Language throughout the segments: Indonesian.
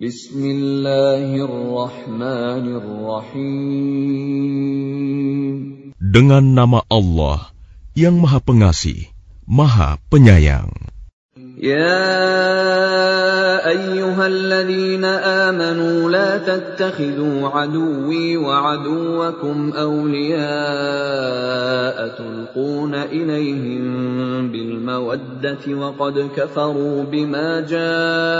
بسم الله الرحمن الرحيم Dengan nama Allah yang Maha Pengasih, Maha Penyayang. يا أيها الذين آمنوا لا تتخذوا عدوي وعدوكم أولياء تلقون إليهم بالمودة وقد كفروا بما جاءوا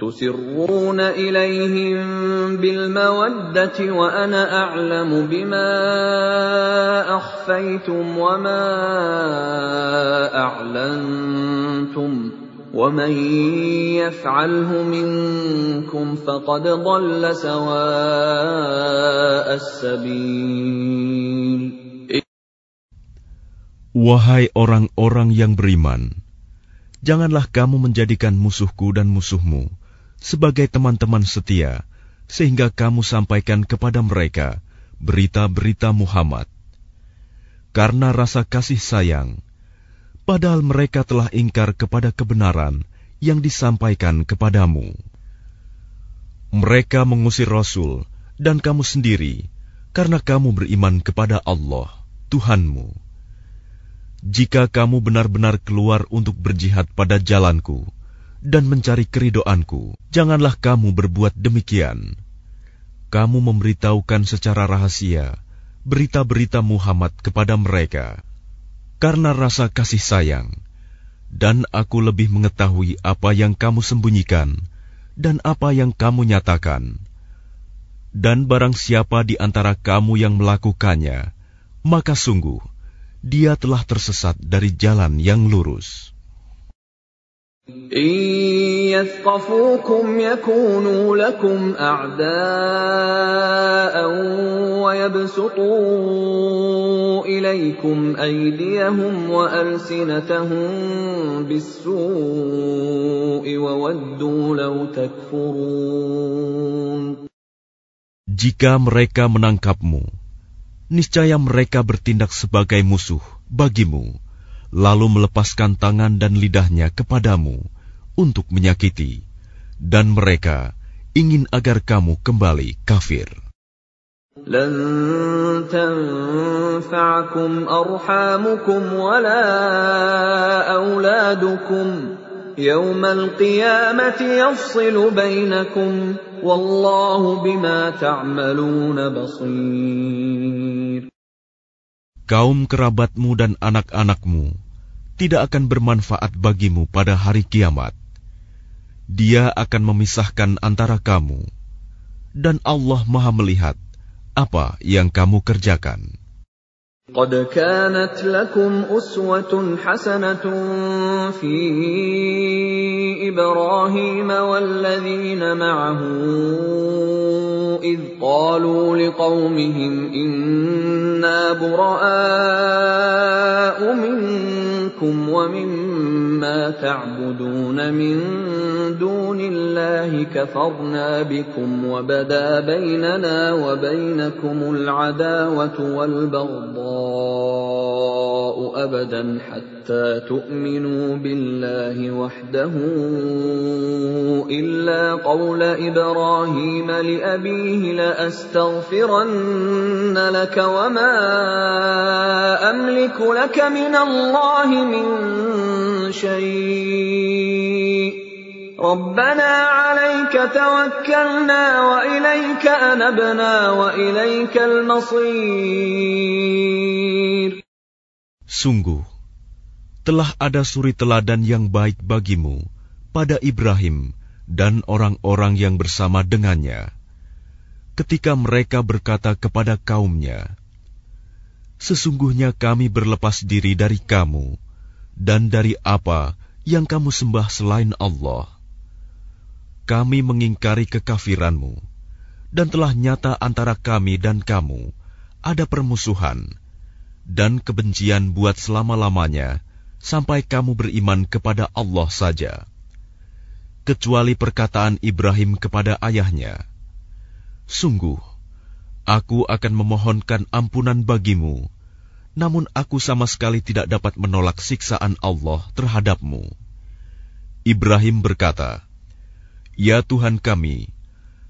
تسرون إليهم بالمودة وأنا أعلم بما أخفيتم وما أعلنتم ومن يفعله منكم فقد ضل سواء السبيل Wahai orang-orang yang beriman, janganlah kamu menjadikan musuhku dan musuhmu sebagai teman-teman setia, sehingga kamu sampaikan kepada mereka berita-berita Muhammad. Karena rasa kasih sayang, padahal mereka telah ingkar kepada kebenaran yang disampaikan kepadamu. Mereka mengusir Rasul dan kamu sendiri karena kamu beriman kepada Allah, Tuhanmu. Jika kamu benar-benar keluar untuk berjihad pada jalanku, dan mencari keridoanku. Janganlah kamu berbuat demikian. Kamu memberitahukan secara rahasia berita-berita Muhammad kepada mereka karena rasa kasih sayang, dan aku lebih mengetahui apa yang kamu sembunyikan dan apa yang kamu nyatakan. Dan barang siapa di antara kamu yang melakukannya, maka sungguh dia telah tersesat dari jalan yang lurus. إن يثقفوكم يكونوا لكم أعداء ويبسطوا إليكم أيديهم وألسنتهم بالسوء وودوا لو تكفرون Jika mereka menangkapmu, niscaya mereka bertindak sebagai musuh bagimu lalu melepaskan tangan dan lidahnya kepadamu untuk menyakiti, dan mereka ingin agar kamu kembali kafir. لن تنفعكم أرحامكم ولا أولادكم يوم القيامة يفصل بينكم والله بما تعملون بصير kaum kerabatmu dan anak-anakmu tidak akan bermanfaat bagimu pada hari kiamat. Dia akan memisahkan antara kamu, dan Allah Maha Melihat apa yang kamu kerjakan. قد كانت لكم أسوة حسنة في إبراهيم والذين معه إذ قالوا لقومهم إنا براء منكم ومما تعبدون من دون الله كفرنا بكم وبدا بيننا وبينكم العداوة والبغضاء أبدا حتى تؤمنوا بالله وحده إلا قول إبراهيم لأبيه لأستغفرن لك وما أملك لك من الله من شيء ربنا عليك توكلنا واليك انبنا واليك المصير Sungguh, telah ada suri teladan yang baik bagimu pada Ibrahim dan orang-orang yang bersama dengannya, ketika mereka berkata kepada kaumnya, "Sesungguhnya kami berlepas diri dari kamu dan dari apa yang kamu sembah selain Allah. Kami mengingkari kekafiranmu, dan telah nyata antara kami dan kamu ada permusuhan." dan kebencian buat selama-lamanya sampai kamu beriman kepada Allah saja. Kecuali perkataan Ibrahim kepada ayahnya, Sungguh, aku akan memohonkan ampunan bagimu, namun aku sama sekali tidak dapat menolak siksaan Allah terhadapmu. Ibrahim berkata, Ya Tuhan kami,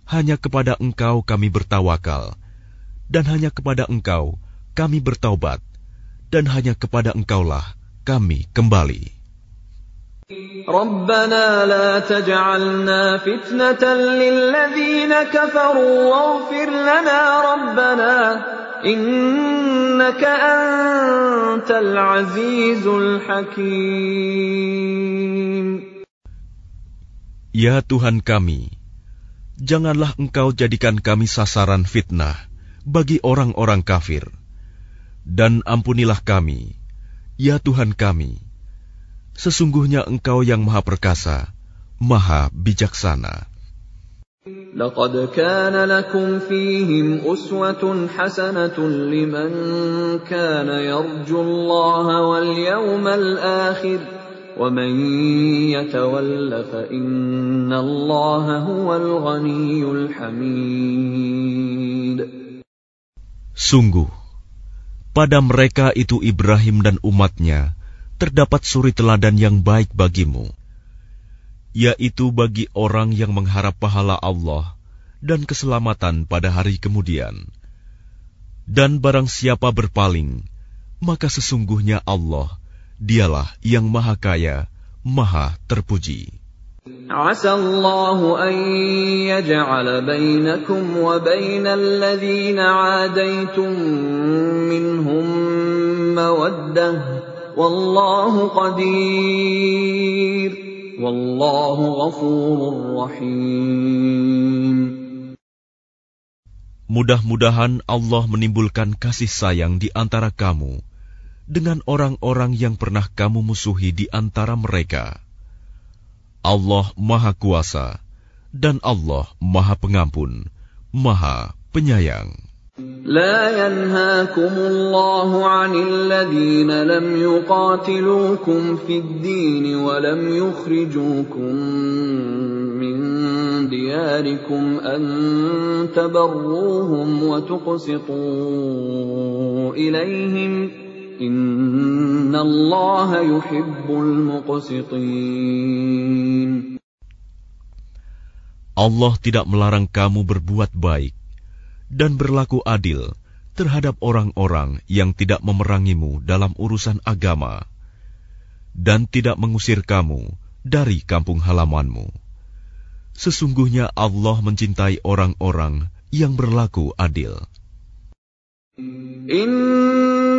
hanya kepada Engkau kami bertawakal, dan hanya kepada Engkau kami kami bertaubat, dan hanya kepada Engkaulah kami kembali. ربنا لا تجعلنا فتنة للذين كفروا واغفر لنا ربنا إنك أنت العزيز الحكيم Ya Tuhan kami, janganlah Engkau jadikan kami sasaran fitnah bagi orang-orang kafir dan ampunilah kami, ya Tuhan kami. Sesungguhnya Engkau yang Maha Perkasa, Maha Bijaksana. لقد كان لكم فيهم أسوة حسنة لمن كان يرجو الله واليوم الآخر ومن يتول فإن الله هو الغني الحميد. Sungguh pada mereka itu Ibrahim dan umatnya terdapat suri teladan yang baik bagimu, yaitu bagi orang yang mengharap pahala Allah dan keselamatan pada hari kemudian. Dan barang siapa berpaling, maka sesungguhnya Allah, dialah yang maha kaya, maha terpuji. Asallahu bainakum minhum Wallahu Qadir, Wallahu Mudah-mudahan Allah menimbulkan kasih sayang di antara kamu dengan orang-orang yang pernah kamu musuhi di antara mereka. Allah Maha Kuasa dan Allah Maha Pengampun, Maha Penyayang. لا ينهاكم الله عن الذين لم يقاتلوكم في الدين ولم يخرجوكم من دياركم أن تبروهم وتقسطوا إليهم ۖ Allah tidak melarang kamu berbuat baik dan berlaku adil terhadap orang-orang yang tidak memerangimu dalam urusan agama dan tidak mengusir kamu dari kampung halamanmu. Sesungguhnya Allah mencintai orang-orang yang berlaku adil.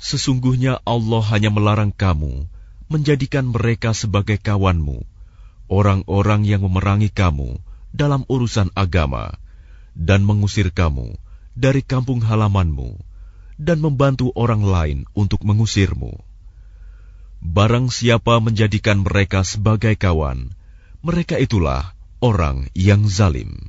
Sesungguhnya Allah hanya melarang kamu menjadikan mereka sebagai kawanmu, orang-orang yang memerangi kamu dalam urusan agama, dan mengusir kamu dari kampung halamanmu, dan membantu orang lain untuk mengusirmu. Barang siapa menjadikan mereka sebagai kawan, mereka itulah orang yang zalim.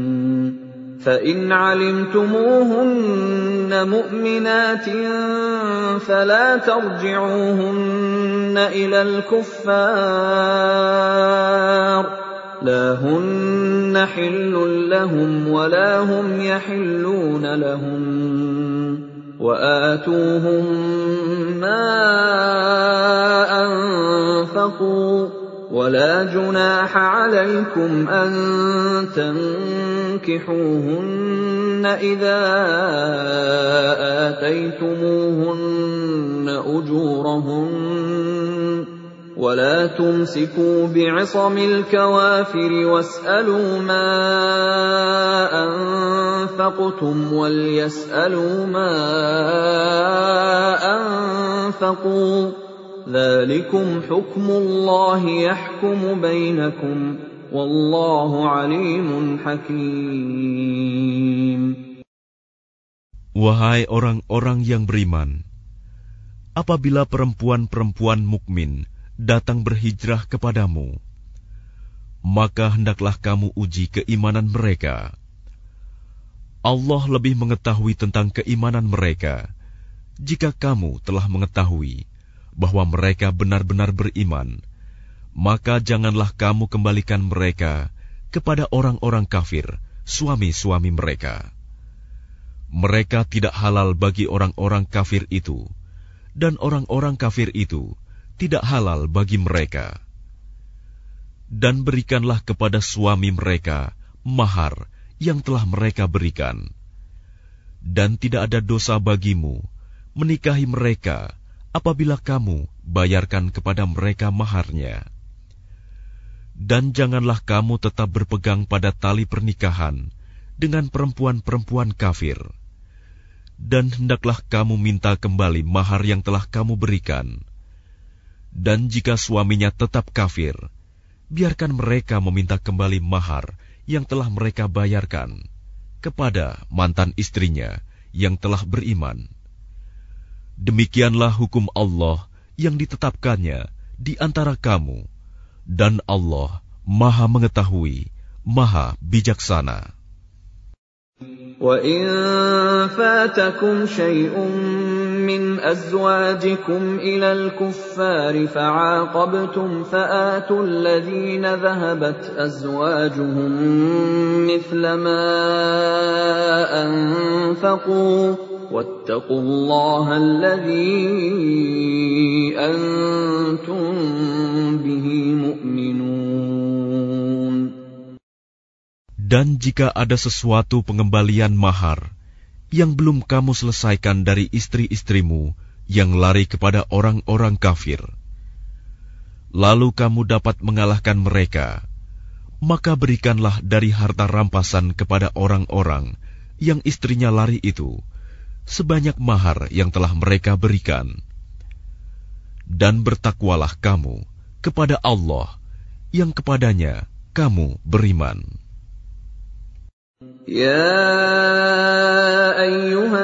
فإن علمتموهن مؤمنات فلا ترجعوهن إلى الكفار لا هن حل لهم ولا هم يحلون لهم وآتوهم ما أنفقوا ولا جناح عليكم أن تنفقوا فَانكِحُوهُنَّ إِذَا آتَيْتُمُوهُنَّ أُجُورَهُنَّ ۖ وَلَا تُمْسِكُوا بِعِصَمِ الْكَوَافِرِ وَاسْأَلُوا مَا أَنفَقْتُمْ وَلْيَسْأَلُوا مَا أَنفَقُوا ۚ ذَٰلِكُمْ حُكْمُ اللَّهِ يَحْكُمُ بَيْنَكُمْ Wallahu alimun hakim. Wahai orang-orang yang beriman, apabila perempuan-perempuan mukmin datang berhijrah kepadamu, maka hendaklah kamu uji keimanan mereka. Allah lebih mengetahui tentang keimanan mereka. Jika kamu telah mengetahui bahwa mereka benar-benar beriman, maka janganlah kamu kembalikan mereka kepada orang-orang kafir, suami-suami mereka. Mereka tidak halal bagi orang-orang kafir itu, dan orang-orang kafir itu tidak halal bagi mereka. Dan berikanlah kepada suami mereka mahar yang telah mereka berikan, dan tidak ada dosa bagimu menikahi mereka apabila kamu bayarkan kepada mereka maharnya dan janganlah kamu tetap berpegang pada tali pernikahan dengan perempuan-perempuan kafir, dan hendaklah kamu minta kembali mahar yang telah kamu berikan. Dan jika suaminya tetap kafir, biarkan mereka meminta kembali mahar yang telah mereka bayarkan kepada mantan istrinya yang telah beriman. Demikianlah hukum Allah yang ditetapkannya di antara kamu. dan Allah Maha mengetahui, Maha bijaksana. وَإِن فَاتَكُمْ شَيْءٌ مِّنْ أَزْوَاجِكُمْ إِلَى الْكُفَّارِ فَعَاقَبْتُمْ فَآتُوا الَّذِينَ ذَهَبَتْ أَزْوَاجُهُم مِّثْلَ مَا أَنفَقُوا وَاتَّقُوا اللَّهَ الَّذِي أَنتُم بِهِ Dan jika ada sesuatu pengembalian mahar yang belum kamu selesaikan dari istri-istrimu yang lari kepada orang-orang kafir, lalu kamu dapat mengalahkan mereka, maka berikanlah dari harta rampasan kepada orang-orang yang istrinya lari itu sebanyak mahar yang telah mereka berikan. Dan bertakwalah kamu kepada Allah yang kepadanya kamu beriman. يَا أَيُّهَا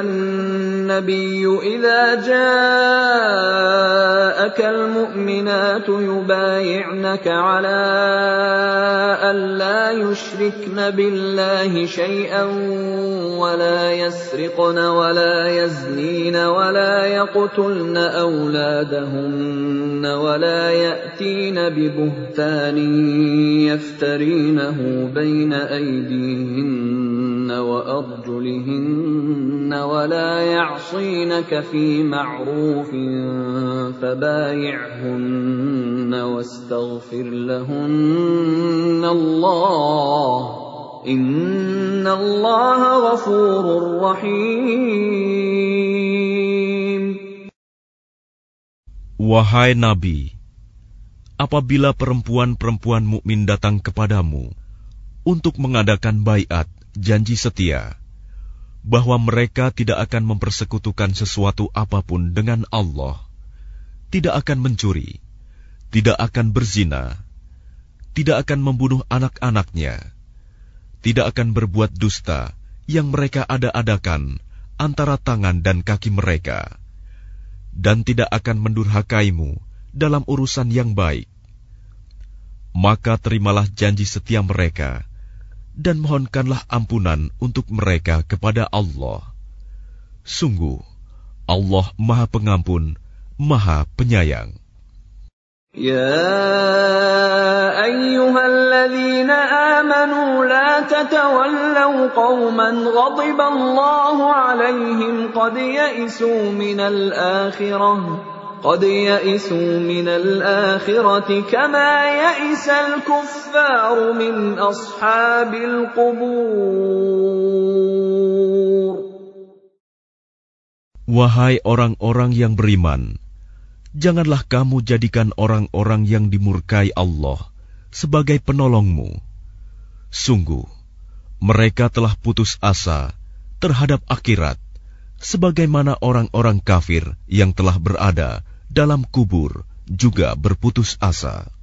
النبي إذا جاءك المؤمنات يبايعنك على أن لا يشركن بالله شيئا ولا يسرقن ولا يزنين ولا يقتلن أولادهن ولا يأتين ببهتان يفترينه بين أيديهن وأرجلهن ولا يعصينك في معروف فبايعهن واستغفر لهن الله إن الله غفور رحيم Wahai Nabi, apabila perempuan-perempuan mukmin datang kepadamu untuk mengadakan baiat janji setia, bahwa mereka tidak akan mempersekutukan sesuatu apapun dengan Allah, tidak akan mencuri, tidak akan berzina, tidak akan membunuh anak-anaknya, tidak akan berbuat dusta yang mereka ada-adakan antara tangan dan kaki mereka, dan tidak akan mendurhakaimu dalam urusan yang baik. Maka terimalah janji setia mereka dan mohonkanlah ampunan untuk mereka kepada Allah. Sungguh, Allah Maha Pengampun, Maha Penyayang. Ya أيها الذين آمنوا لا تتولوا قوما غضب الله عليهم قد يئسوا قد يئسوا من الآخرة كما يئس الكفار من أصحاب القبور Wahai orang-orang yang beriman, janganlah kamu jadikan orang-orang yang dimurkai Allah sebagai penolongmu. Sungguh, mereka telah putus asa terhadap akhirat sebagaimana orang-orang kafir yang telah berada dalam kubur juga berputus asa.